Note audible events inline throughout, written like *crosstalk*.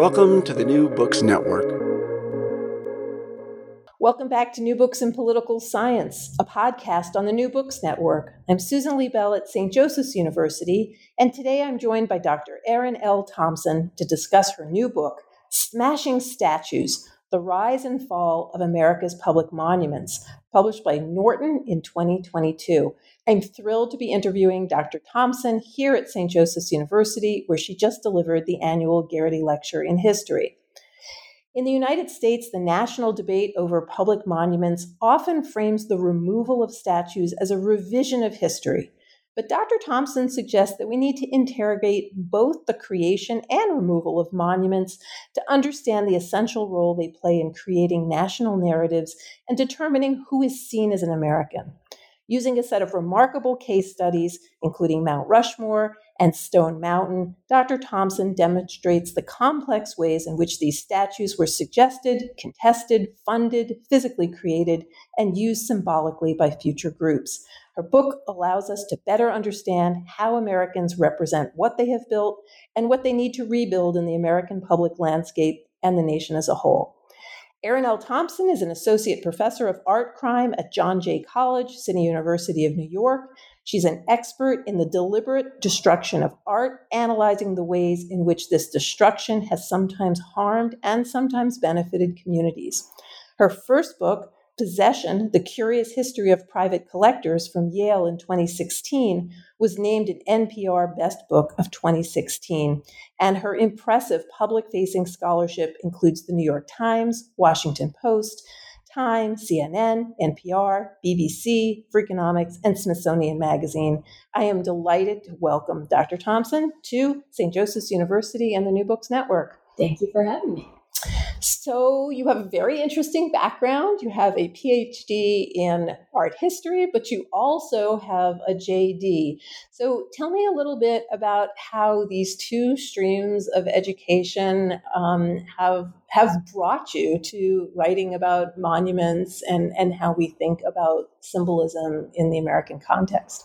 Welcome to the New Books Network. Welcome back to New Books in Political Science, a podcast on the New Books Network. I'm Susan Liebell at St. Joseph's University, and today I'm joined by Dr. Erin L. Thompson to discuss her new book, Smashing Statues The Rise and Fall of America's Public Monuments, published by Norton in 2022. I'm thrilled to be interviewing Dr. Thompson here at St. Joseph's University, where she just delivered the annual Garrity Lecture in History. In the United States, the national debate over public monuments often frames the removal of statues as a revision of history. But Dr. Thompson suggests that we need to interrogate both the creation and removal of monuments to understand the essential role they play in creating national narratives and determining who is seen as an American. Using a set of remarkable case studies, including Mount Rushmore and Stone Mountain, Dr. Thompson demonstrates the complex ways in which these statues were suggested, contested, funded, physically created, and used symbolically by future groups. Her book allows us to better understand how Americans represent what they have built and what they need to rebuild in the American public landscape and the nation as a whole. Erin L. Thompson is an associate professor of art crime at John Jay College, City University of New York. She's an expert in the deliberate destruction of art, analyzing the ways in which this destruction has sometimes harmed and sometimes benefited communities. Her first book, Possession The Curious History of Private Collectors from Yale in 2016 was named an NPR Best Book of 2016. And her impressive public facing scholarship includes the New York Times, Washington Post, Time, CNN, NPR, BBC, Freakonomics, and Smithsonian Magazine. I am delighted to welcome Dr. Thompson to St. Joseph's University and the New Books Network. Thank you for having me. So, you have a very interesting background. You have a PhD in art history, but you also have a JD. So, tell me a little bit about how these two streams of education um, have have brought you to writing about monuments and, and how we think about symbolism in the American context.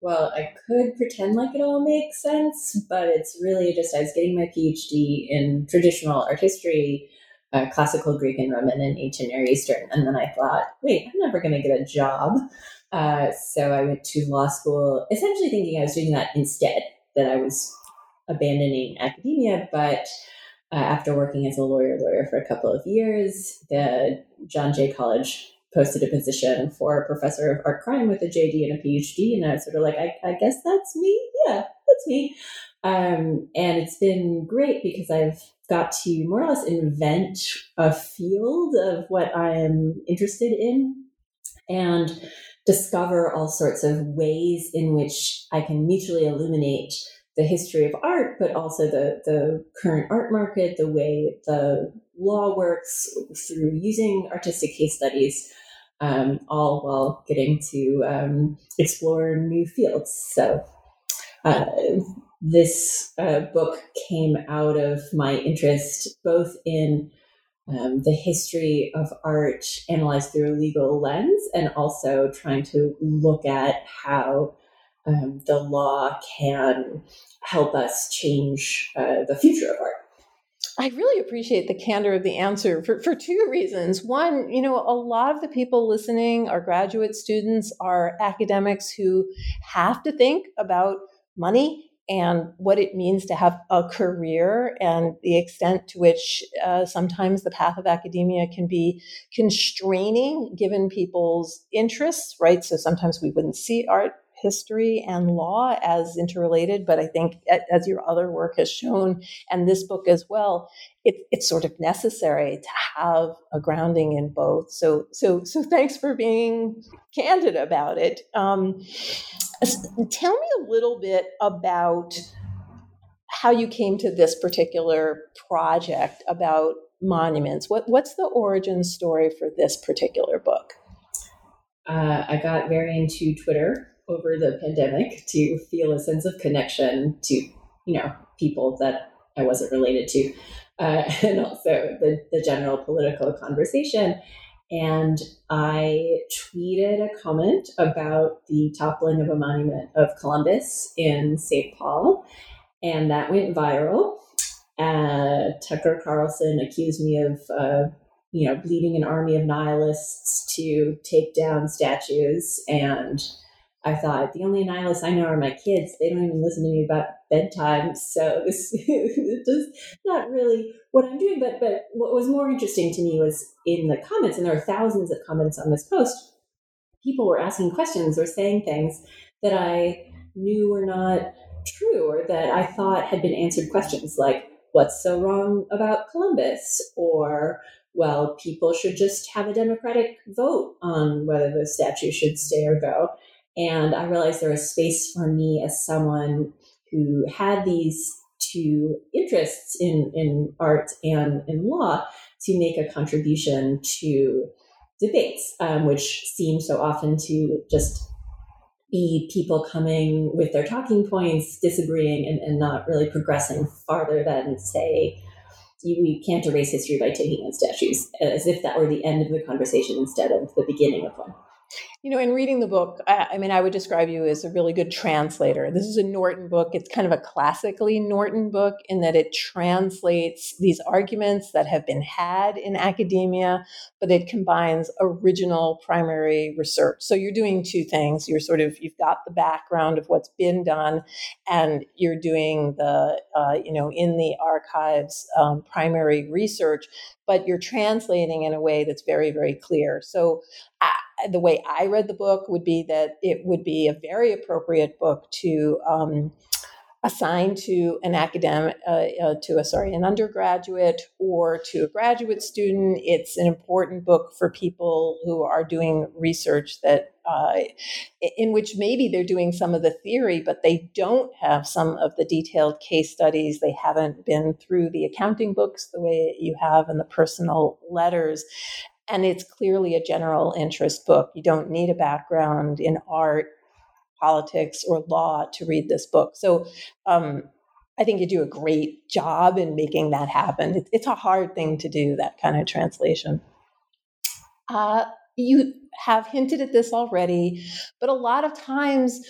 Well, I could pretend like it all makes sense, but it's really just I was getting my PhD in traditional art history uh, classical Greek and Roman and ancient Near Eastern. And then I thought, wait, I'm never going to get a job. Uh, so I went to law school, essentially thinking I was doing that instead, that I was abandoning academia. But uh, after working as a lawyer lawyer for a couple of years, the John Jay College posted a position for a professor of art crime with a JD and a PhD. And I was sort of like, I, I guess that's me. Yeah, that's me. Um, and it's been great because I've got to more or less invent a field of what I'm interested in and discover all sorts of ways in which I can mutually illuminate the history of art, but also the, the current art market, the way the law works through using artistic case studies, um, all while getting to um, explore new fields. So, uh, this uh, book came out of my interest both in um, the history of art analyzed through a legal lens and also trying to look at how um, the law can help us change uh, the future of art. I really appreciate the candor of the answer for, for two reasons. One, you know, a lot of the people listening are graduate students, are academics who have to think about money and what it means to have a career and the extent to which uh, sometimes the path of academia can be constraining given people's interests, right? So sometimes we wouldn't see art history and law as interrelated, but I think as your other work has shown, and this book as well, it, it's sort of necessary to have a grounding in both. So, so, so thanks for being candid about it. Um, Tell me a little bit about how you came to this particular project about monuments. What, what's the origin story for this particular book? Uh, I got very into Twitter over the pandemic to feel a sense of connection to, you know, people that I wasn't related to, uh, *laughs* and also the, the general political conversation. And I tweeted a comment about the toppling of a monument of Columbus in St. Paul, and that went viral. Uh, Tucker Carlson accused me of, uh, you know, leading an army of nihilists to take down statues and I thought the only nihilists I know are my kids. They don't even listen to me about bedtime, so *laughs* this is not really what I'm doing. But but what was more interesting to me was in the comments, and there are thousands of comments on this post. People were asking questions or saying things that I knew were not true or that I thought had been answered questions like what's so wrong about Columbus or well people should just have a democratic vote on whether the statue should stay or go and I realized there was space for me as someone who had these two interests in, in art and in law to make a contribution to debates, um, which seem so often to just be people coming with their talking points, disagreeing, and, and not really progressing farther than, say, you, you can't erase history by taking in statues, as if that were the end of the conversation instead of the beginning of one. You know, in reading the book, I, I, mean, I would describe you as a really good translator. This is a Norton book. It's kind of a classically Norton book in that it translates these arguments that have been had in academia, but it combines original primary research. So you're doing two things. You're sort of, you've got the background of what's been done, and you're doing the, uh, you know, in the archives um, primary research, but you're translating in a way that's very, very clear. So, the way I read the book would be that it would be a very appropriate book to um, assign to an academic, uh, uh, to a sorry, an undergraduate or to a graduate student. It's an important book for people who are doing research that, uh, in which maybe they're doing some of the theory, but they don't have some of the detailed case studies. They haven't been through the accounting books the way you have and the personal letters and it's clearly a general interest book. You don't need a background in art, politics, or law to read this book. So um, I think you do a great job in making that happen. It's a hard thing to do, that kind of translation. Uh, you have hinted at this already, but a lot of times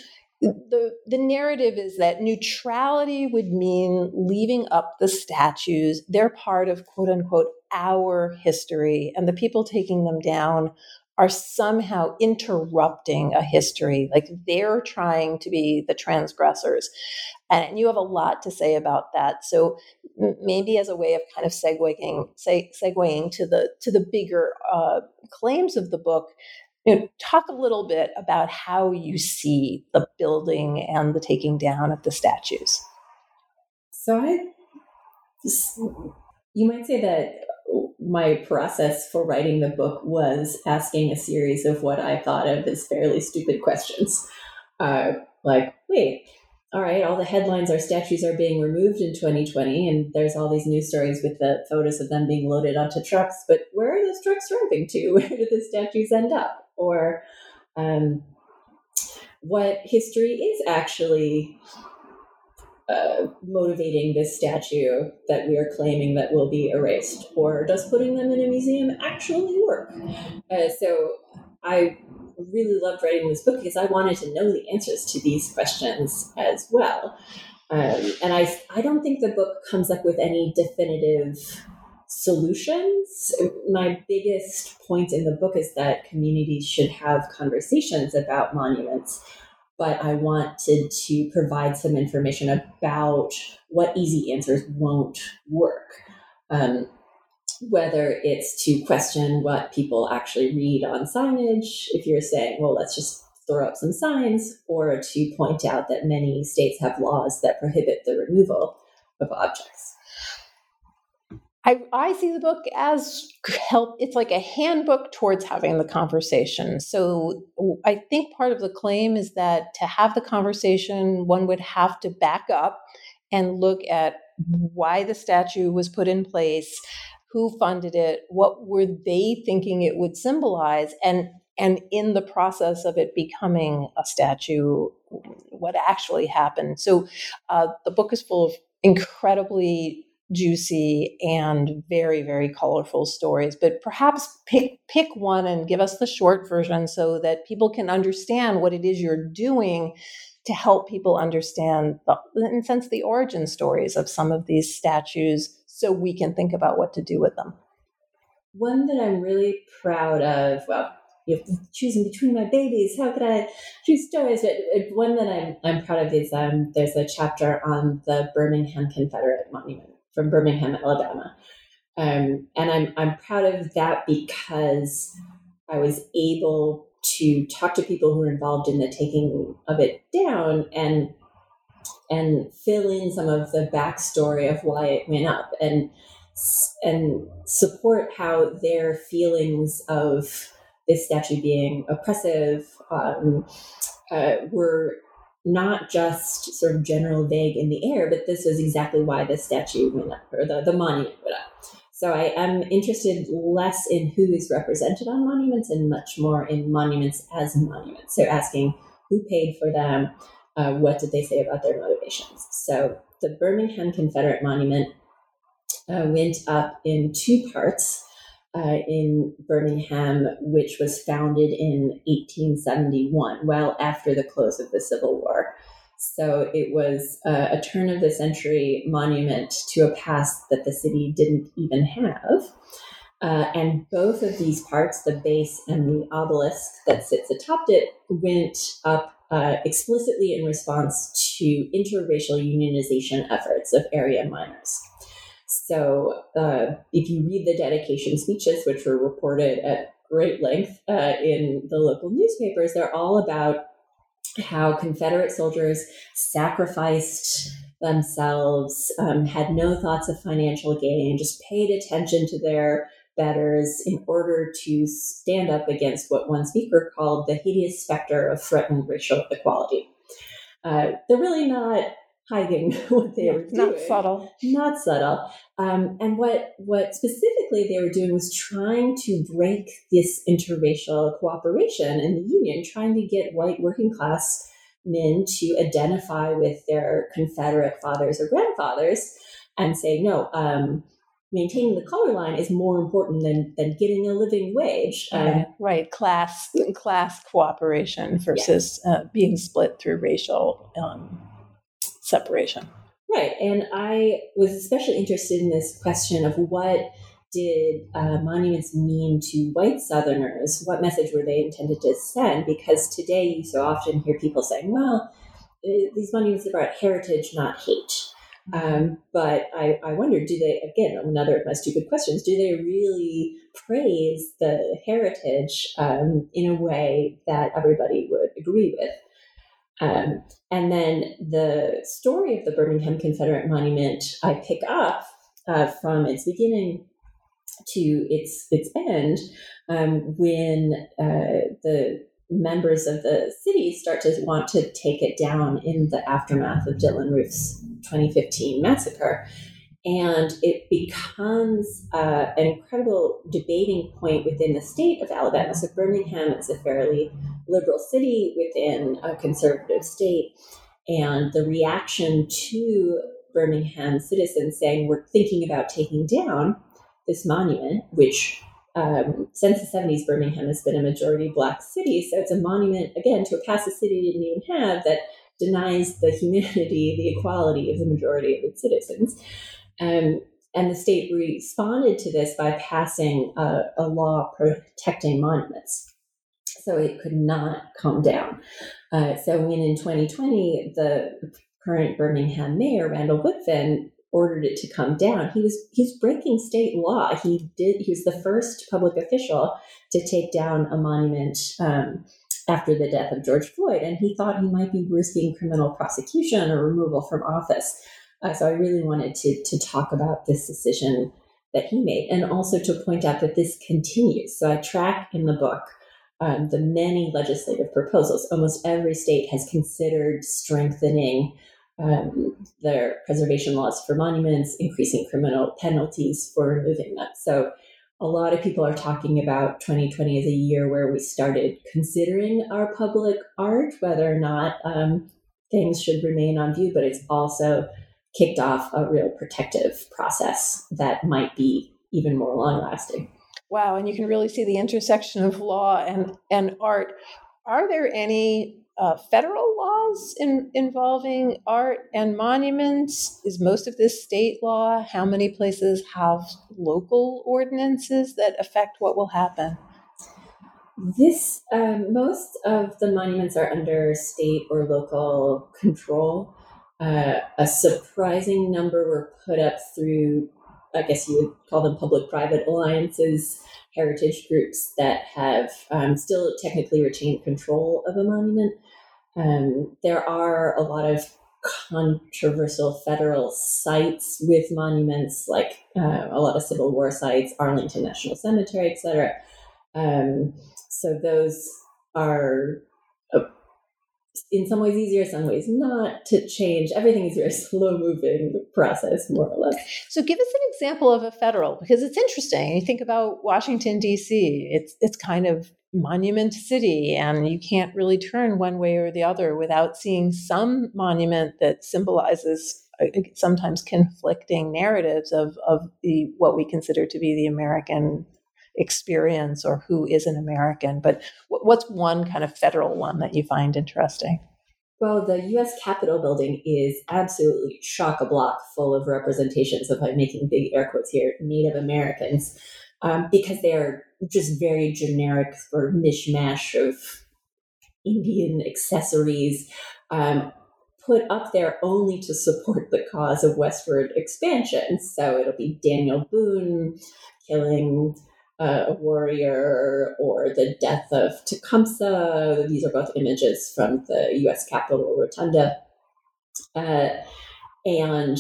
the the narrative is that neutrality would mean leaving up the statues. They're part of quote unquote our history, and the people taking them down are somehow interrupting a history. Like they're trying to be the transgressors. And you have a lot to say about that. So maybe as a way of kind of segueing, segueing to the to the bigger uh, claims of the book, you know, talk a little bit about how you see the building and the taking down of the statues. So I, you might say that my process for writing the book was asking a series of what I thought of as fairly stupid questions. Uh, like, wait, all right, all the headlines are statues are being removed in 2020, and there's all these news stories with the photos of them being loaded onto trucks. But where are those trucks driving to? *laughs* Where do the statues end up? Or um, what history is actually uh, motivating this statue that we are claiming that will be erased? Or does putting them in a museum actually work? Uh, so I really loved writing this book because I wanted to know the answers to these questions as well. Um, and I, I don't think the book comes up with any definitive solutions. My biggest point in the book is that communities should have conversations about monuments, but I wanted to provide some information about what easy answers won't work. Um, whether it's to question what people actually read on signage, if you're saying, well, let's just throw up some signs, or to point out that many states have laws that prohibit the removal of objects. I, I see the book as help. It's like a handbook towards having the conversation. So I think part of the claim is that to have the conversation, one would have to back up and look at why the statue was put in place, who funded it, what were they thinking it would symbolize, and and in the process of it becoming a statue, what actually happened. So uh, the book is full of incredibly juicy and very very colorful stories but perhaps pick pick one and give us the short version so that people can understand what it is you're doing to help people understand the, in sense the origin stories of some of these statues so we can think about what to do with them one that i'm really proud of well you know, choosing between my babies. How could I choose stories? But one that I'm I'm proud of is um, there's a chapter on the Birmingham Confederate Monument from Birmingham, Alabama, um, and I'm I'm proud of that because I was able to talk to people who were involved in the taking of it down and and fill in some of the backstory of why it went up and and support how their feelings of this statue being oppressive um, uh, were not just sort of general vague in the air, but this was exactly why the statue went up, or the, the monument went up. So I am interested less in who is represented on monuments and much more in monuments as monuments. So asking who paid for them, uh, what did they say about their motivations. So the Birmingham Confederate Monument uh, went up in two parts uh, in Birmingham, which was founded in 1871, well after the close of the Civil War. So it was uh, a turn of the century monument to a past that the city didn't even have. Uh, and both of these parts, the base and the obelisk that sits atop it, went up uh, explicitly in response to interracial unionization efforts of area miners. So uh, if you read the dedication speeches, which were reported at great length uh, in the local newspapers, they're all about how Confederate soldiers sacrificed themselves, um, had no thoughts of financial gain, just paid attention to their betters in order to stand up against what one speaker called the hideous specter of threatened racial equality. Uh, they're really not hiding *laughs* what they were doing. Not subtle. Not subtle. Um, and what what specifically they were doing was trying to break this interracial cooperation in the union, trying to get white working class men to identify with their Confederate fathers or grandfathers and say, no, um, maintaining the color line is more important than than getting a living wage. Um, right, class class cooperation versus uh, being split through racial um, separation. Right. And I was especially interested in this question of what did uh, monuments mean to white Southerners? What message were they intended to send? Because today you so often hear people saying, well, eh, these monuments are about heritage, not hate. Um, but I, I wonder, do they, again, another of my stupid questions, do they really praise the heritage um, in a way that everybody would agree with? Um, and then the story of the Birmingham Confederate Monument I pick up uh, from its beginning to its its end um, when uh, the members of the city start to want to take it down in the aftermath of Dylann Roof's 2015 massacre. And it becomes uh, an incredible debating point within the state of Alabama. So, Birmingham is a fairly liberal city within a conservative state. And the reaction to Birmingham citizens saying, we're thinking about taking down this monument, which um, since the 70s, Birmingham has been a majority black city. So it's a monument, again, to a past the city didn't even have that denies the humanity, the equality of the majority of its citizens. Um, and the state responded to this by passing a, a law protecting monuments so it could not come down. Uh, so when in 2020, the current Birmingham mayor, Randall Woodfin, ordered it to come down, he was he's breaking state law. He did. He was the first public official to take down a monument. Um, after the death of George Floyd, and he thought he might be risking criminal prosecution or removal from office. Uh, so I really wanted to to talk about this decision that he made, and also to point out that this continues. So I track in the book um, the many legislative proposals. Almost every state has considered strengthening um, their preservation laws for monuments, increasing criminal penalties for removing them. So a lot of people are talking about 2020 as a year where we started considering our public art, whether or not um, things should remain on view, but it's also kicked off a real protective process that might be even more long lasting. Wow, and you can really see the intersection of law and, and art. Are there any uh, federal laws in, involving art and monuments? Is most of this state law? How many places have local ordinances that affect what will happen? This um, most of the monuments are under state or local control. Uh, a surprising number were put up through, I guess you would call them public-private alliances, heritage groups that have um, still technically retained control of a monument. Um, there are a lot of controversial federal sites with monuments, like uh, a lot of Civil War sites, Arlington National Cemetery, etc. Um, so those are uh, in some ways easier, some ways not to change. Everything is very *laughs* slow moving process, more or less. So give us an example of a federal, because it's interesting. You think about Washington, D.C., it's, it's kind of monument city and you can't really turn one way or the other without seeing some monument that symbolizes uh, sometimes conflicting narratives of, of the what we consider to be the american experience or who is an american but what's one kind of federal one that you find interesting well, the U.S. Capitol building is absolutely chock a block full of representations of, I'm making big air quotes here, Native Americans, um, because they are just very generic or mishmash of Indian accessories um, put up there only to support the cause of westward expansion. So it'll be Daniel Boone killing a warrior or the death of Tecumseh. These are both images from the US Capitol Rotunda. Uh, and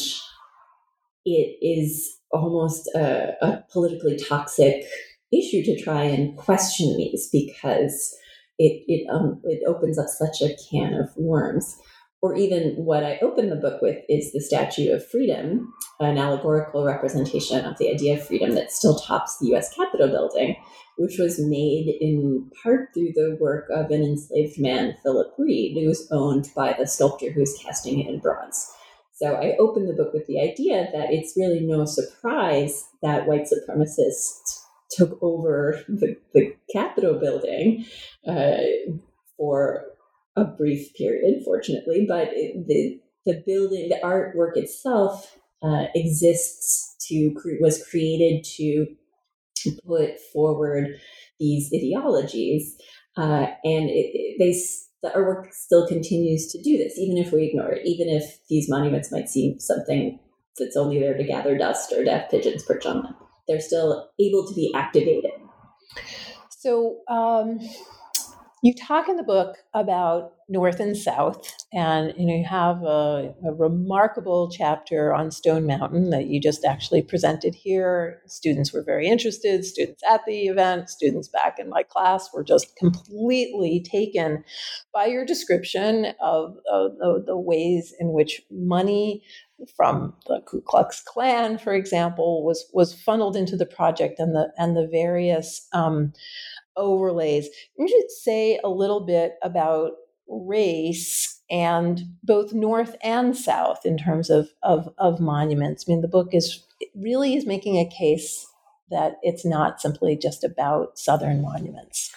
it is almost a, a politically toxic issue to try and question these because it it um it opens up such a can of worms. Or even what I open the book with is the Statue of Freedom, an allegorical representation of the idea of freedom that still tops the US Capitol building, which was made in part through the work of an enslaved man, Philip Reid, who was owned by the sculptor who was casting it in bronze. So I open the book with the idea that it's really no surprise that white supremacists took over the, the Capitol building uh, for a brief period, fortunately, but it, the the building, the artwork itself uh, exists to was created to put forward these ideologies, uh, and it, it, they the artwork still continues to do this, even if we ignore it, even if these monuments might seem something that's only there to gather dust or to have pigeons perch on them they're still able to be activated. So, um, you talk in the book about North and South, and you you have a, a, remarkable chapter on Stone Mountain that you just actually presented here. Students were very interested. Students at the event, students back in my class were just completely taken by your description of, of, of the ways in which money from the Ku Klux Klan, for example, was was funneled into the project and the and the various um, overlays. Can you should say a little bit about race and both North and South in terms of, of, of monuments. I mean, the book is really is making a case that it's not simply just about Southern monuments.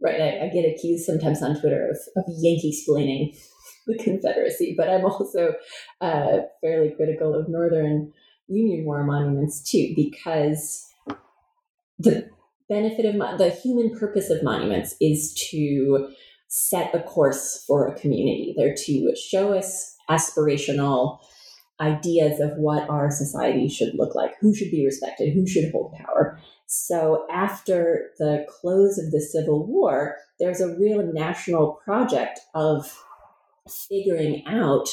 Right. I, I get accused sometimes on Twitter of, of Yankee splaining the Confederacy, but I'm also uh, fairly critical of Northern Union War monuments too, because the benefit of the human purpose of monuments is to set a course for a community. They're to show us aspirational ideas of what our society should look like, who should be respected, who should hold power. So after the close of the Civil War, there's a real national project of figuring out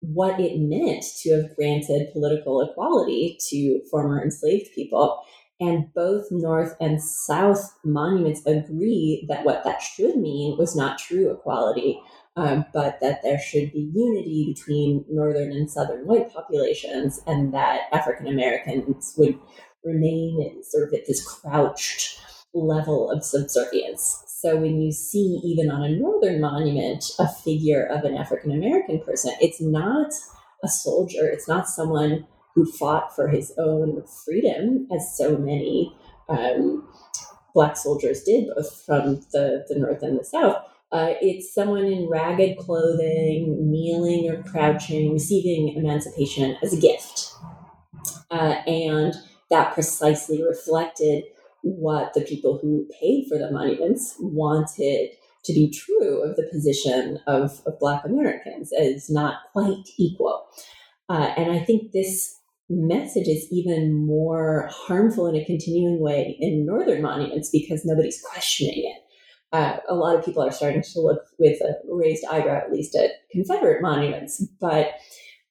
what it meant to have granted political equality to former enslaved people. And both North and South monuments agree that what that should mean was not true equality, um, but that there should be unity between northern and southern white populations, and that African Americans would remain sort of at this crouched level of subservience. So when you see, even on a northern monument, a figure of an African American person, it's not a soldier, it's not someone who fought for his own freedom, as so many um, black soldiers did, both from the, the North and the South. Uh, it's someone in ragged clothing, kneeling or crouching, receiving emancipation as a gift. Uh, and that precisely reflected what the people who paid for the monuments wanted to be true of the position of, of Black Americans as not quite equal. Uh, and I think this message is even more harmful in a continuing way in northern monuments because nobody's questioning it. Uh, a lot of people are starting to look with a raised eyebrow, at least at Confederate monuments. But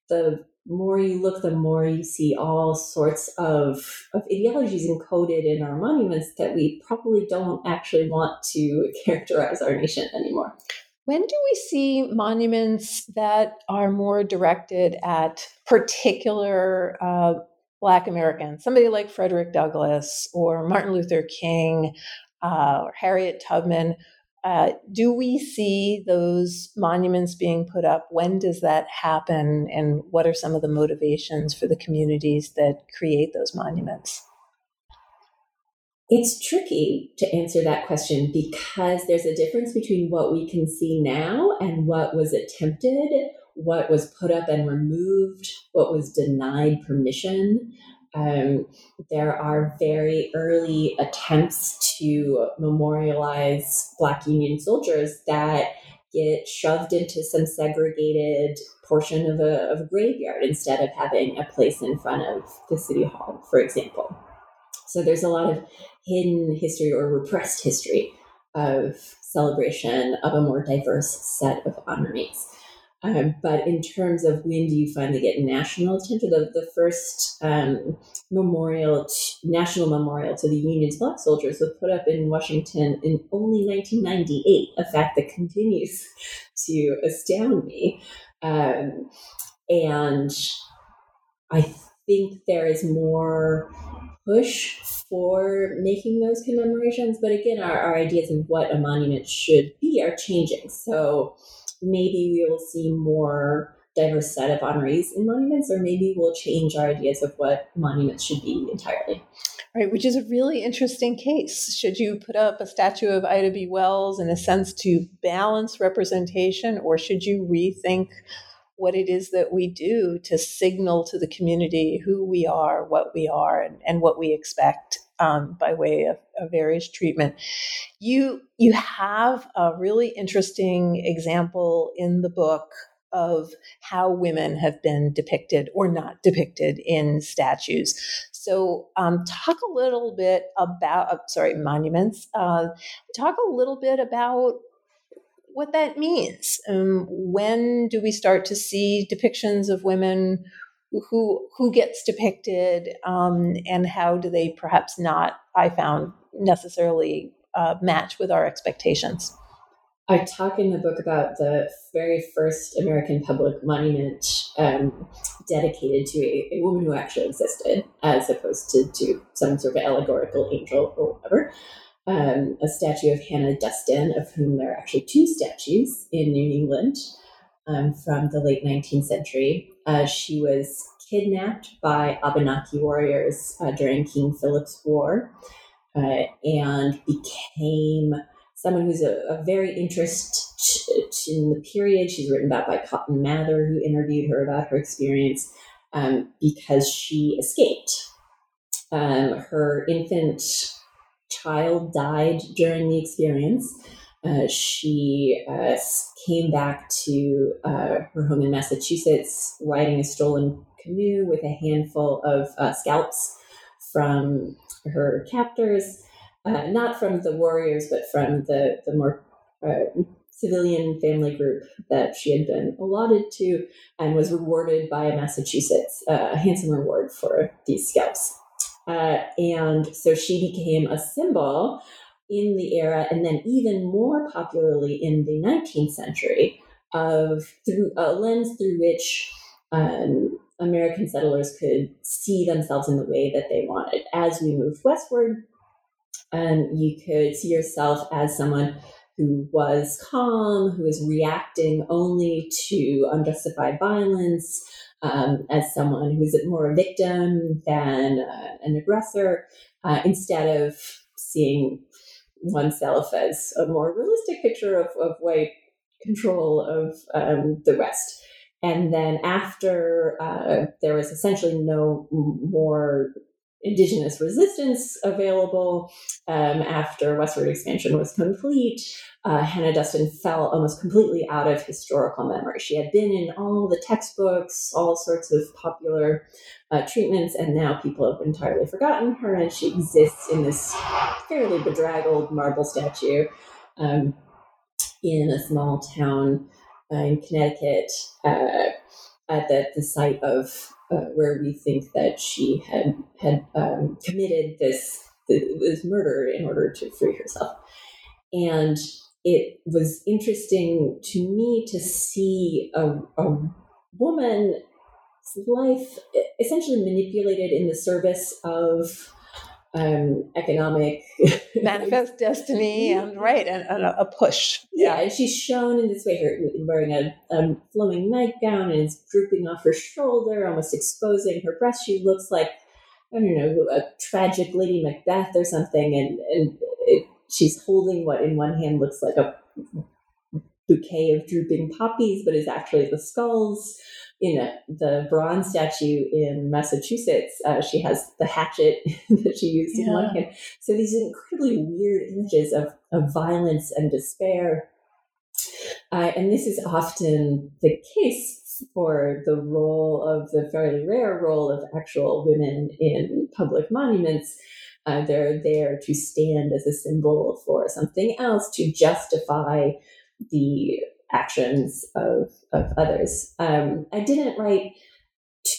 the more you look, the more you see all sorts of, of ideologies encoded in our monuments that we probably don't actually want to *laughs* characterize our nation anymore. When do we see monuments that are more directed at particular uh, Black Americans, somebody like Frederick Douglass or Martin Luther King uh, or Harriet Tubman? Uh, do we see those monuments being put up? When does that happen? And what are some of the motivations for the communities that create those monuments? It's tricky to answer that question because there's a difference between what we can see now and what was attempted, what was put up and removed, what was denied permission. Um, there are very early attempts to memorialize Black Union soldiers that get shoved into some segregated portion of a, of a graveyard instead of having a place in front of the city hall, for example. So there's a lot of hidden history or repressed history of celebration of a more diverse set of honorees. Um, but in terms of when do you finally get national attention, the, the first um, memorial, national memorial to the Union's black soldiers was put up in Washington in only 1998, a fact that continues *laughs* to astound me. Um, and I think there is more push for making those commemorations. But again, our, our ideas of what a monument should be are changing. So maybe we will see more diverse set of honorees in monuments, or maybe we'll change our ideas of what monuments should be entirely. Right, which is a really interesting case. Should you put up a statue of Ida B. Wells in a sense to balance representation, or should you rethink what it is that we do to signal to the community who we are, what we are, and, and what we expect um, by way of, of, various treatment. You you have a really interesting example in the book of how women have been depicted or not depicted in statues. So, um, talk a little bit about, uh, sorry, monuments. Uh, talk a little bit about what that means. Um, when do we start to see depictions of women? Who who gets depicted, um, and how do they perhaps not? I found necessarily uh, match with our expectations. I talk in the book about the very first American public monument um, dedicated to a, a, woman who actually existed, as opposed to, to some sort of allegorical angel or whatever um, a statue of Hannah Dustan, of whom there are actually two statues in New England um, from the late 19th century. Uh, she was kidnapped by Abenaki warriors uh, during King Philip's War uh, and became someone who's a, a very interest in the period. She's written about by Cotton Mather, who interviewed her about her experience um, because she escaped. Um, her infant child died during the experience. Uh, she uh, came back to uh, her home in Massachusetts riding a stolen canoe with a handful of uh, scalps from her captors, uh, not from the warriors, but from the, the more uh, civilian family group that she had been allotted to and was rewarded by Massachusetts, a handsome reward for these scalps. Uh, and so she became a symbol in the era, and then even more popularly in the 19th century, of through a lens through which um, American settlers could see themselves in the way that they wanted. As we moved westward, um, you could see yourself as someone who was calm, who was reacting only to unjustified violence, um, as someone who was more a victim than uh, an aggressor, uh, instead of seeing oneself as a more realistic picture of, of white control of um, the West. And then after uh, there was essentially no more indigenous resistance available um, after westward expansion was complete. Uh, Hannah Dustin fell almost completely out of historical memory. She had been in all the textbooks, all sorts of popular uh, treatments, and now people have entirely forgotten her, and she exists in this fairly bedraggled marble statue um, in a small town uh, in Connecticut uh, at the, the site of uh, where we think that she had had um, committed this this murder in order to free herself, and it was interesting to me to see a, a woman's life essentially manipulated in the service of um, economic *laughs* manifest destiny and right and, and a, push yeah. yeah. and she's shown in this way her wearing a, a flowing nightgown and it's drooping off her shoulder almost exposing her breast she looks like i don't know a tragic lady macbeth or something and and it, she's holding what in one hand looks like a bouquet of drooping poppies but is actually the skulls in a, the bronze statue in Massachusetts, uh, she has the hatchet *laughs* that she used yeah. in one hand. So these incredibly weird images of, of violence and despair. Uh, and this is often the case for the role of the fairly rare role of actual women in public monuments. Uh, they're there to stand as a symbol for something else to justify the actions of, of others. Um, I didn't write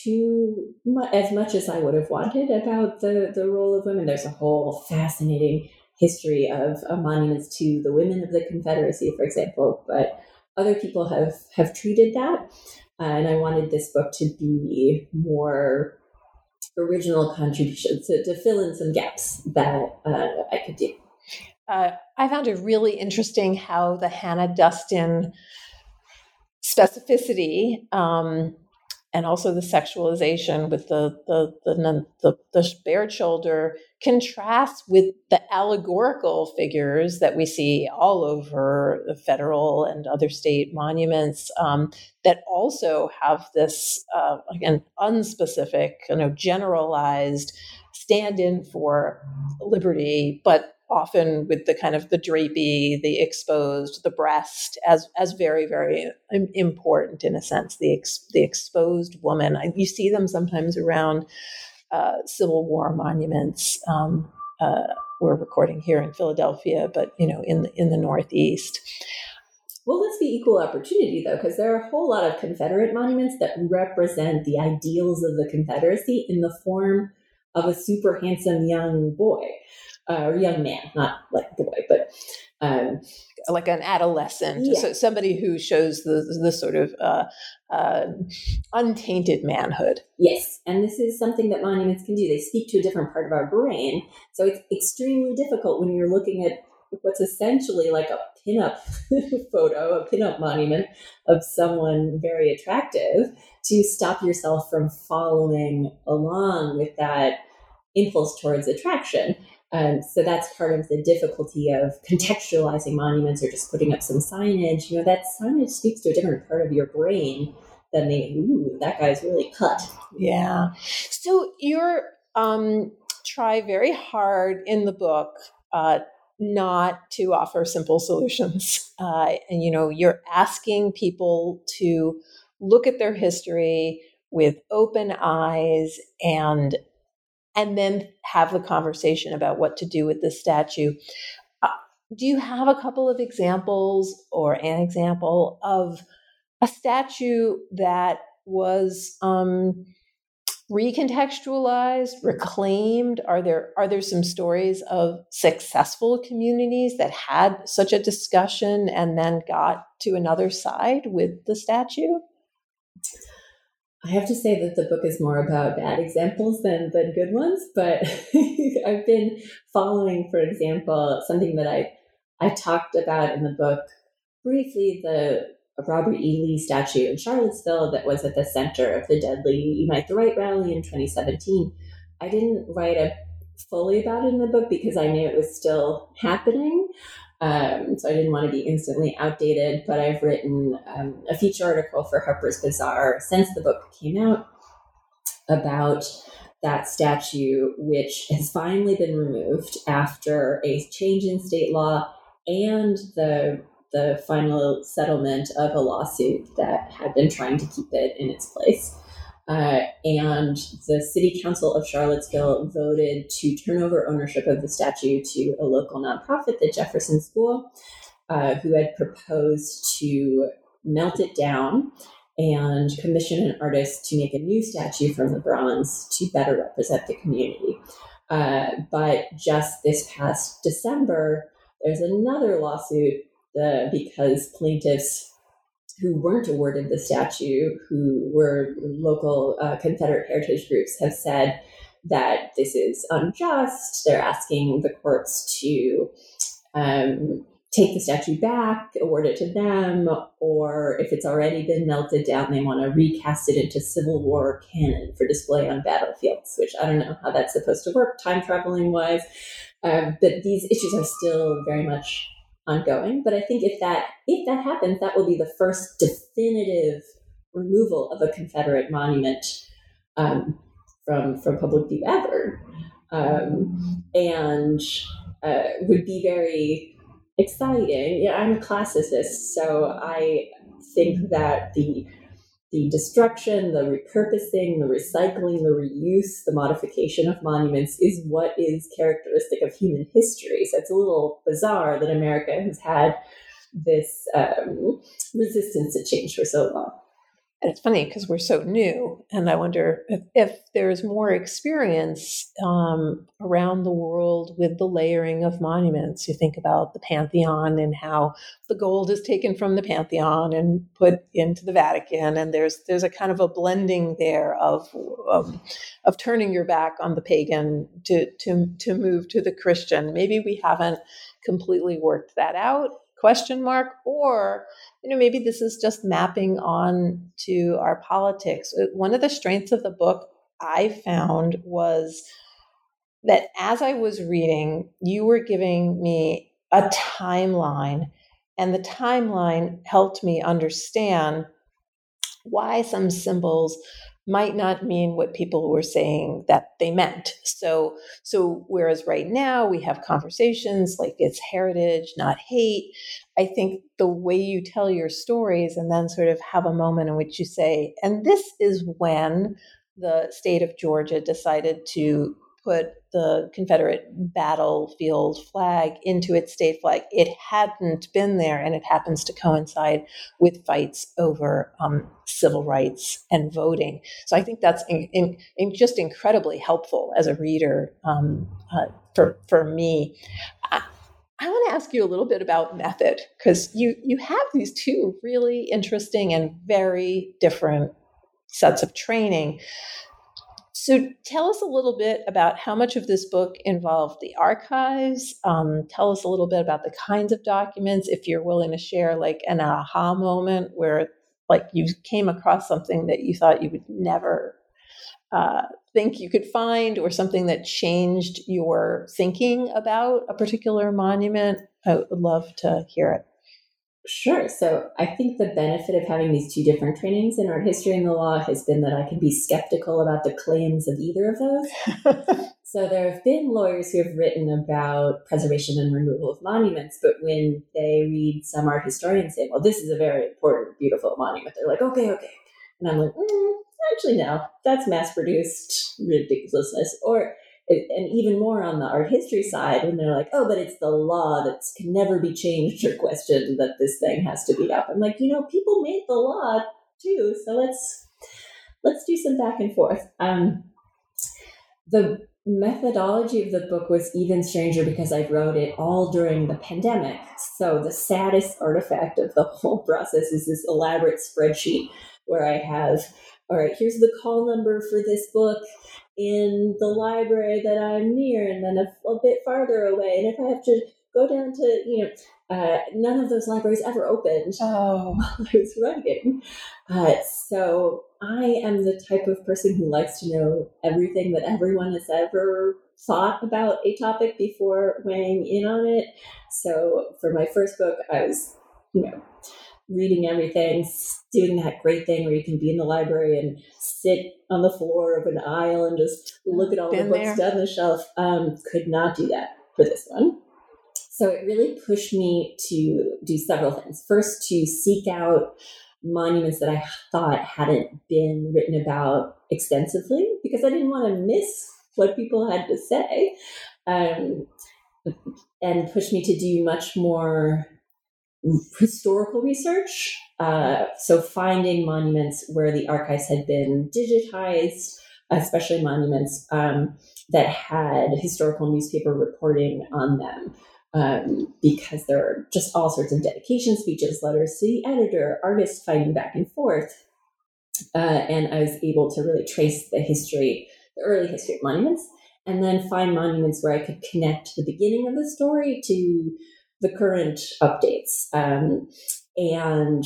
too much, as much as I would have wanted about the, the role of women. There's a whole fascinating history of uh, monuments to the women of the Confederacy, for example, but other people have, have treated that. Uh, and I wanted this book to be more original contributions to, to fill in some gaps that uh, I could do. Uh, I found it really interesting how the Hannah Dustin specificity um, and also the sexualization with the the the, the, the bared shoulder contrasts with the allegorical figures that we see all over the federal and other state monuments um, that also have this uh, again unspecific, you know, generalized stand-in for liberty, but often with the kind of the drapey, the exposed, the breast as as very very important in a sense. The ex, the exposed woman. You see them sometimes around uh, Civil War monuments. Um, uh, we're recording here in Philadelphia, but you know in the, in the Northeast. Well, let's be equal opportunity though, because there are a whole lot of Confederate monuments that represent the ideals of the Confederacy in the form of a super handsome young boy uh, or young man, not like the boy, but um, like an adolescent, yeah. so somebody who shows the the sort of uh, uh, untainted manhood. Yes, and this is something that monuments can do. They speak to a different part of our brain, so it's extremely difficult when you're looking at what's essentially like a pinup *laughs* photo, a pinup monument of someone very attractive, to stop yourself from following along with that impulse towards attraction. Um, so that's part of the difficulty of contextualizing monuments or just putting up some signage. You know, that signage speaks to a different part of your brain than the, ooh, that guy's really cut. Yeah. So you're um, try very hard in the book uh, not to offer simple solutions. *laughs* Uh, and, you know, you're asking people to look at their history with open eyes and and then have the conversation about what to do with the statue. Uh, do you have a couple of examples or an example of a statue that was um, recontextualized, reclaimed? Are there are there some stories of successful communities that had such a discussion and then got to another side with the statue? I have to say that the book is more about bad examples than, than good ones, but *laughs* I've been following, for example, something that I I talked about in the book briefly the Robert E. Lee statue in Charlottesville that was at the center of the deadly Unite the Right rally in 2017. I didn't write a fully about it in the book because I knew it was still happening. Um, so I didn't want to be instantly outdated, but I've written um, a feature article for Harper's Bazaar since the book came out about that statue, which has finally been removed after a change in state law and the the final settlement of a lawsuit that had been trying to keep it in its place. Uh, and the city council of Charlottesville voted to turn over ownership of the statue to a local nonprofit, the Jefferson School, uh, who had proposed to melt it down and commission an artist to make a new statue from the bronze to better represent the community. Uh, but just this past December, there's another lawsuit the, because plaintiffs who weren't awarded the statue, who were local uh, Confederate heritage groups, have said that this is unjust. They're asking the courts to um, take the statue back, award it to them, or if it's already been melted down, they want to recast it into Civil War cannon for display on battlefields, which I don't know how that's supposed to work time traveling wise. Um, but these issues are still very much ongoing. But I think if that if that happens, that will be the first definitive removal of a Confederate monument um, from from public view ever, um, and uh, would be very exciting. Yeah, I'm a classicist, so I think that the the destruction, the repurposing, the recycling, the reuse, the modification of monuments is what is characteristic of human history. So it's a little bizarre that America has had this um, resistance to change for so long. And it's funny because we're so new, and I wonder if, if there's more experience um, around the world with the layering of monuments. You think about the Pantheon and how the gold is taken from the Pantheon and put into the Vatican, and there's there's a kind of a blending there of of, of turning your back on the pagan to to to move to the Christian. Maybe we haven't completely worked that out question mark or you know maybe this is just mapping on to our politics. Uh, one of the strengths of the book i found was that as i was reading you were giving me a timeline and the timeline helped me understand why some symbols might not mean what people were saying that they meant. So, so whereas right now we have conversations like it's heritage, not hate. I think the way you tell your stories and then sort of have a moment in which you say, and this is when the state of Georgia decided to put the Confederate battlefield flag into its state flag. It hadn't been there, and it happens to coincide with fights over um, civil rights and voting. So I think that's in, in, in just incredibly helpful as a reader um, uh, for for me. I, I want to ask you a little bit about method because you you have these two really interesting and very different sets of training. So tell us a little bit about how much of this book involved the archives. Um, tell us a little bit about the kinds of documents, if you're willing to share like an aha moment where like you came across something that you thought you would never uh, think you could find or something that changed your thinking about a particular monument. I would love to hear it. Sure. So I think the benefit of having these two different trainings in art history and the law has been that I can be skeptical about the claims of either of those. *laughs* so there have been lawyers who have written about preservation and removal of monuments, but when they read some art historians say, well, this is a very important, beautiful monument, they're like, okay, okay. And I'm like, mm, actually, no, that's mass produced ridiculousness. Or and even more on the art history side when they're like, oh, but it's the law that can never be changed or questioned that this thing has to be up. I'm like, you know, people made the law too, so let's let's do some back and forth. Um, the methodology of the book was even stranger because I wrote it all during the pandemic. So the saddest artifact of the *laughs* whole process is this elaborate spreadsheet where I have, all right, here's the call number for this book in the library that I'm near, and then a, a bit farther away. And if I have to go down to, you know, uh, none of those libraries ever opened *laughs* oh. while I was writing. Uh, so I am the type of person who likes to know everything that everyone has ever thought about a topic before weighing in on it. So for my first book, I was, you know, reading everything, doing that great thing where you can be in the library and sit on the floor of an aisle and just look at all Been the books there. down the shelf. Um, could not do that for this one. So it really pushed me to do several things. First, to seek out monuments that I thought hadn't been written about extensively because I didn't want to miss what people had to say. Um, and pushed me to do much more historical research. Uh, so finding monuments where the archives had been digitized, especially monuments um, that had historical newspaper reporting on them. Um, because there are just all sorts of dedication speeches, letters to the editor, artists fighting back and forth. Uh, and I was able to really trace the history, the early history of monuments, and then find monuments where I could connect the beginning of the story to the current updates. Um, and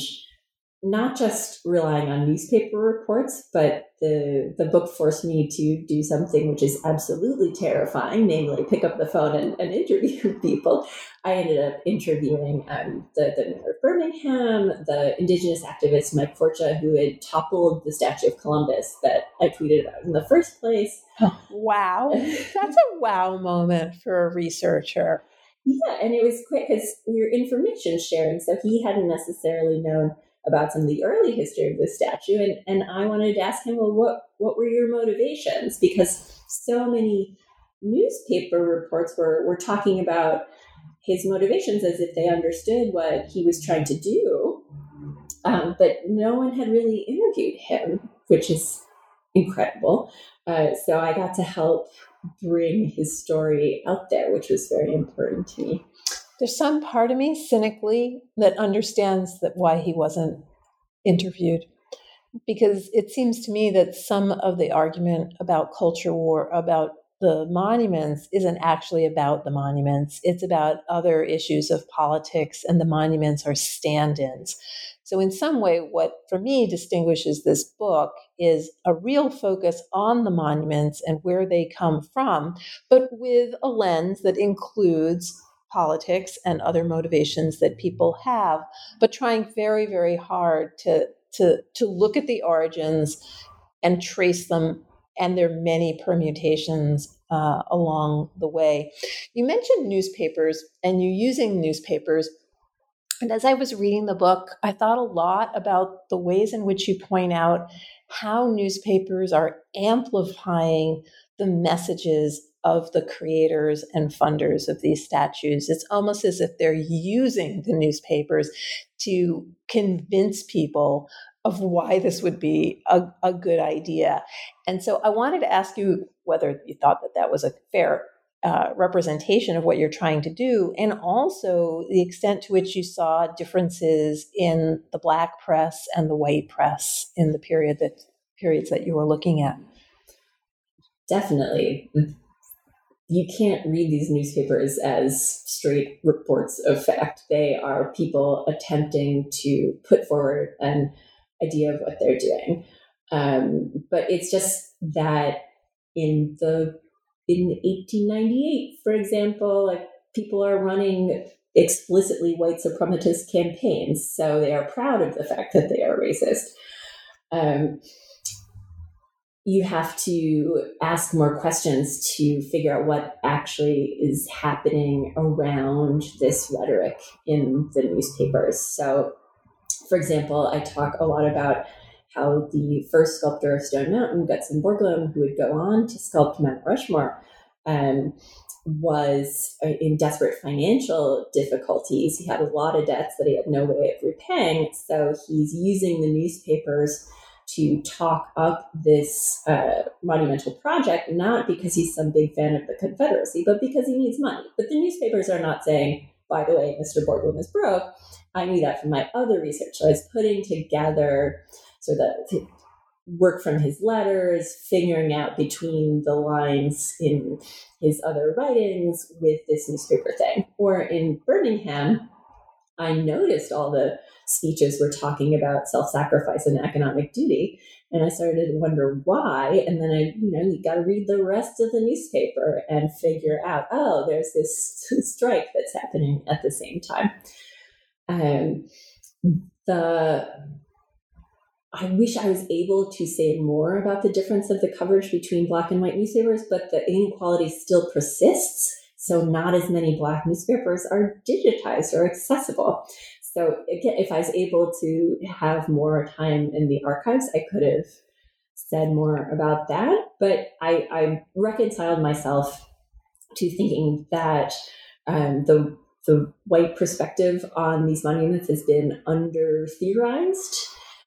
not just relying on newspaper reports, but the the book forced me to do something which is absolutely terrifying, namely pick up the phone and, and interview *laughs* people. I ended up interviewing um, the, the mayor of Birmingham, the indigenous activist Mike Forcia, who had toppled the Statue of Columbus that I tweeted about in the first place. Wow. *laughs* That's a wow moment for a researcher. Yeah, and it was quick because we were information sharing, so he hadn't necessarily known about some of the early history of the statue, and, and I wanted to ask him, well, what what were your motivations? Because so many newspaper reports were were talking about his motivations as if they understood what he was trying to do, um, but no one had really interviewed him, which is incredible. Uh, so I got to help bring his story out there, which was very important to me. There's some part of me cynically that understands that why he wasn't interviewed. Because it seems to me that some of the argument about culture war, about the monuments, isn't actually about the monuments. It's about other issues of politics, and the monuments are stand ins. So, in some way, what for me distinguishes this book is a real focus on the monuments and where they come from, but with a lens that includes politics and other motivations that people have, but trying very, very hard to to to look at the origins and trace them and their many permutations uh, along the way. You mentioned newspapers and you using newspapers. And as I was reading the book, I thought a lot about the ways in which you point out how newspapers are amplifying the messages of the creators and funders of these statues. It's almost as if they're using the newspapers to convince people of why this would be a, a good idea. And so I wanted to ask you whether you thought that that was a fair uh, representation of what you're trying to do, and also the extent to which you saw differences in the black press and the white press in the period that periods that you were looking at. Definitely. You can't read these newspapers as straight reports of fact. They are people attempting to put forward an idea of what they're doing. Um, but it's just that in the in 1898, for example, like people are running explicitly white supremacist campaigns, so they are proud of the fact that they are racist. Um, you have to ask more questions to figure out what actually is happening around this rhetoric in the newspapers. So, for example, I talk a lot about how the first sculptor of Stone Mountain, Gutzon Borglum, who would go on to sculpt Mount Rushmore, um, was in desperate financial difficulties. He had a lot of debts that he had no way of repaying. So he's using the newspapers to talk up this uh, monumental project, not because he's some big fan of the Confederacy, but because he needs money. But the newspapers are not saying, by the way, Mr. Borglum is broke. I knew that from my other research. So I was putting together sort of work from his letters, figuring out between the lines in his other writings with this newspaper thing. Or in Birmingham, I noticed all the speeches were talking about self-sacrifice and economic duty and i started to wonder why and then i you know you got to read the rest of the newspaper and figure out oh there's this *laughs* strike that's happening at the same time um, the I wish I was able to say more about the difference of the coverage between black and white newspapers, but the inequality still persists. So not as many black newspapers are digitized or accessible. So again, if I was able to have more time in the archives, I could have said more about that. But I, I reconciled myself to thinking that um, the the white perspective on these monuments has been under theorized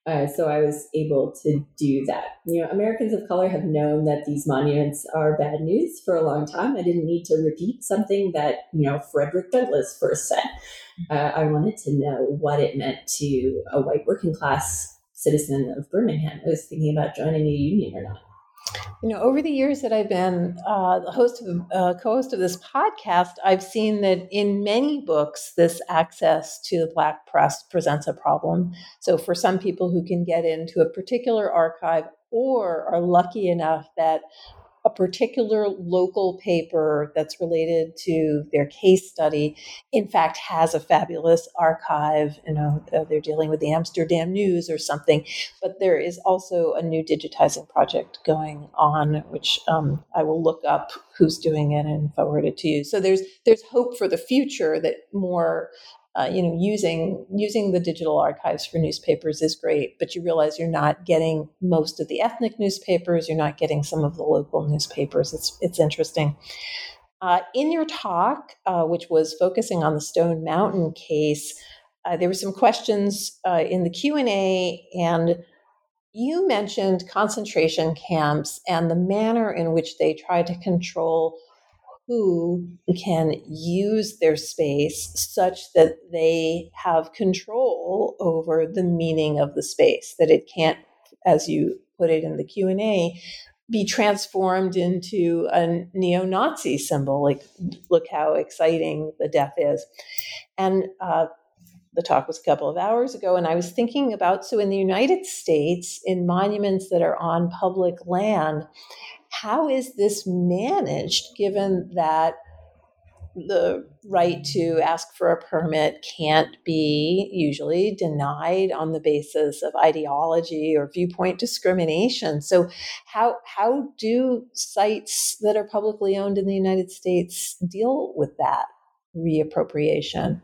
uh, so I was able to do that. You know, Americans of color have known that these monuments are bad news for a long time. I didn't need to repeat something that, you know, Frederick Douglass first said. Uh, I wanted to know what it meant to a white working class citizen of Birmingham who was thinking about joining a union or not. You know, over the years that I've been uh, host of uh, co-host of this podcast, I've seen that in many books, this access to the Black press presents a problem. So, for some people who can get into a particular archive or are lucky enough that a particular local paper that's related to their case study, in fact, has a fabulous archive. You know, uh, they're dealing with the Amsterdam News or something. But there is also a new digitizing project going on, which um, I will look up who's doing it and forward it to you. So there's there's hope for the future that more uh, you know, using using the digital archives for newspapers is great, but you realize you're not getting most of the ethnic newspapers. You're not getting some of the local newspapers. It's it's interesting. Uh, in your talk, uh, which was focusing on the Stone Mountain case, uh, there were some questions uh, in the Q and A, and you mentioned concentration camps and the manner in which they try to control who can use their space such that they have control over the meaning of the space that it can't as you put it in the q&a be transformed into a neo-nazi symbol. Like look how exciting the death is. And uh, the talk was a couple of hours ago and i was thinking about so in the united states in monuments that are on public land how is this managed given that the right to ask for a permit can't be usually denied on the basis of ideology or viewpoint discrimination. So how how do sites that are publicly owned in the United States deal with that reappropriation?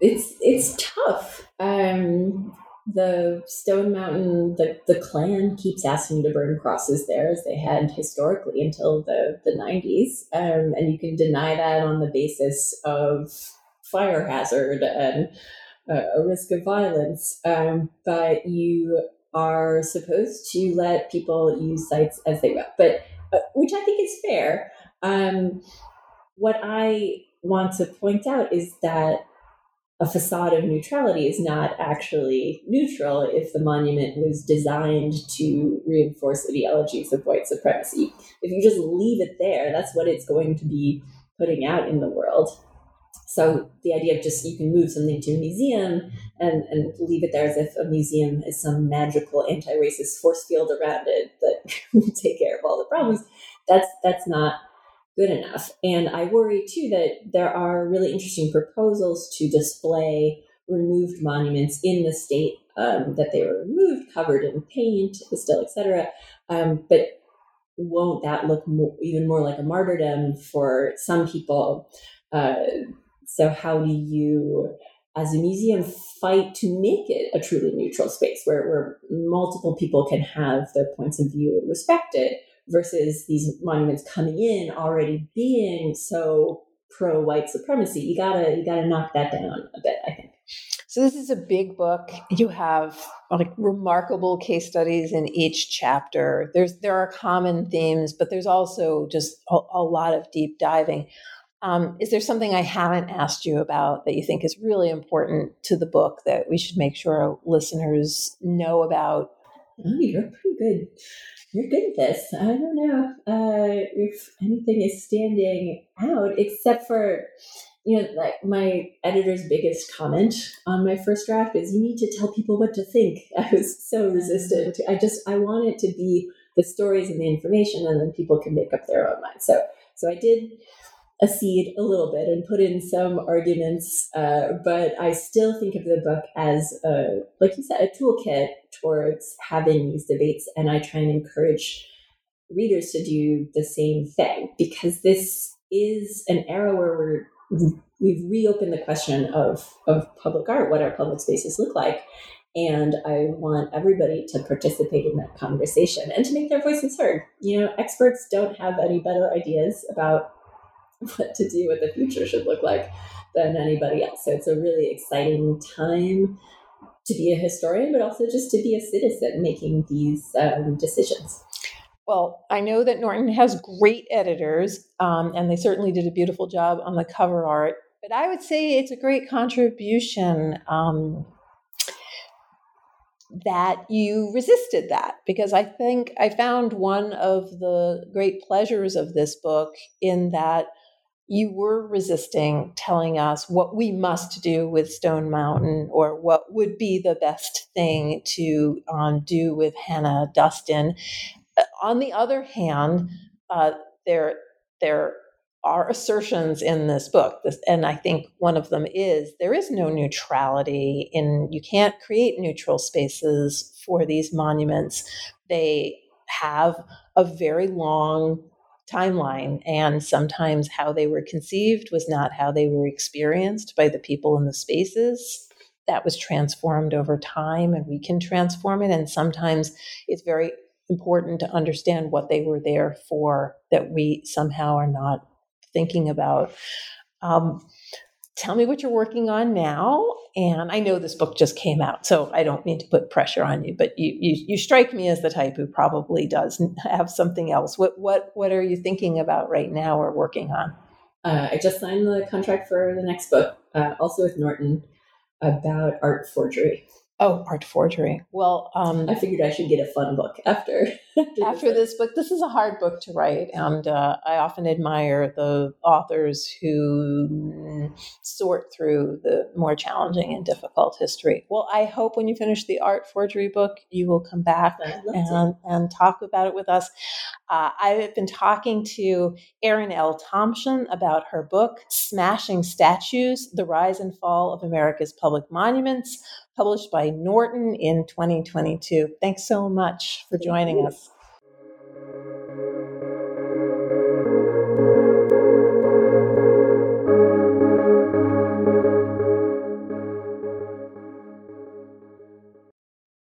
It's it's tough. Um, the Stone Mountain, the, the Klan keeps asking to burn crosses there, as they had historically until the, the 90s. Um, and you can deny that on the basis of fire hazard and uh, a risk of violence. Um, but you are supposed to let people use sites as they will, but uh, which I think is fair. Um, what I want to point out is that a facade of neutrality is not actually neutral if the monument was designed to reinforce ideologies of white supremacy. If you just leave it there, that's what it's going to be putting out in the world. So the idea of just you can move something to a museum and, and leave it there as if a museum is some magical anti-racist force field around it that *laughs* will take care of all the problems, that's that's not good enough. And I worry too that there are really interesting proposals to display removed monuments in the state um, that they were removed, covered in paint, still, etc. Um, but won't that look even more like a martyrdom for some people? Uh, so, how do you, as a museum, fight to make it a truly neutral space where, where multiple people can have their points of view respected? Versus these monuments coming in already being so pro white supremacy. You gotta you gotta knock that down a bit, I think. So this is a big book. You have like remarkable case studies in each chapter. There's there are common themes, but there's also just a, a lot of deep diving. Um, is there something I haven't asked you about that you think is really important to the book that we should make sure listeners know about? Oh, you're pretty good. You're good at this. I don't know uh, if anything is standing out except for you know, like my editor's biggest comment on my first draft is you need to tell people what to think. *laughs* I was so resistant. I just I want it to be the stories and the information, and then people can make up their own mind. So so I did accede a little bit and put in some arguments, uh, but I still think of the book as a, like you said, a toolkit towards having these debates, and I try and encourage readers to do the same thing because this is an era where we're we've reopened the question of of public art, what our public spaces look like. And I want everybody to participate in that conversation and to make their voices heard. You know, experts don't have any better ideas about *laughs* what to do, what the future should look like than anybody else. So it's a really exciting time to be a historian, but also just to be a citizen making these um, decisions. Well, I know that Norton has great editors, um, and they certainly did a beautiful job on the cover art. But I would say it's a great contribution um, that you resisted that because I think I found one of the great pleasures of this book in that you were resisting telling us what we must do with Stone Mountain or what would be the best thing to um, do with Hannah Dustin. on the other hand, uh, there there are assertions in this book, this, and I think one of them is there is no neutrality in you can't create neutral spaces for these monuments. They have a very long timeline, and sometimes how they were conceived was not how they were experienced by the people in the spaces. That was transformed over time, and we can transform it. And sometimes it's very important to understand what they were there for that we somehow are not thinking about. Um, tell me what you're working on now. And I know this book just came out, so I don't mean to put pressure on you, but you, you, you strike me as the type who probably does *laughs* have something else. What, what, what are you thinking about right now or working on? Uh, I just signed the contract for the next book, uh, also with Norton, about art forgery. Oh, art forgery. Well, um, I figured I should get a fun book after *laughs* after, after this, book. This is a hard book to write, and uh, I often admire the authors who sort through the more challenging and difficult history. Well, I hope when you finish the art forgery book, you will come back and, and talk about it with us. Uh, I've been talking to Erin L. Thompson about her book, Smashing Statues The Rise and Fall of America's Public Monuments published by Norton in 2022. Thanks so much for joining us.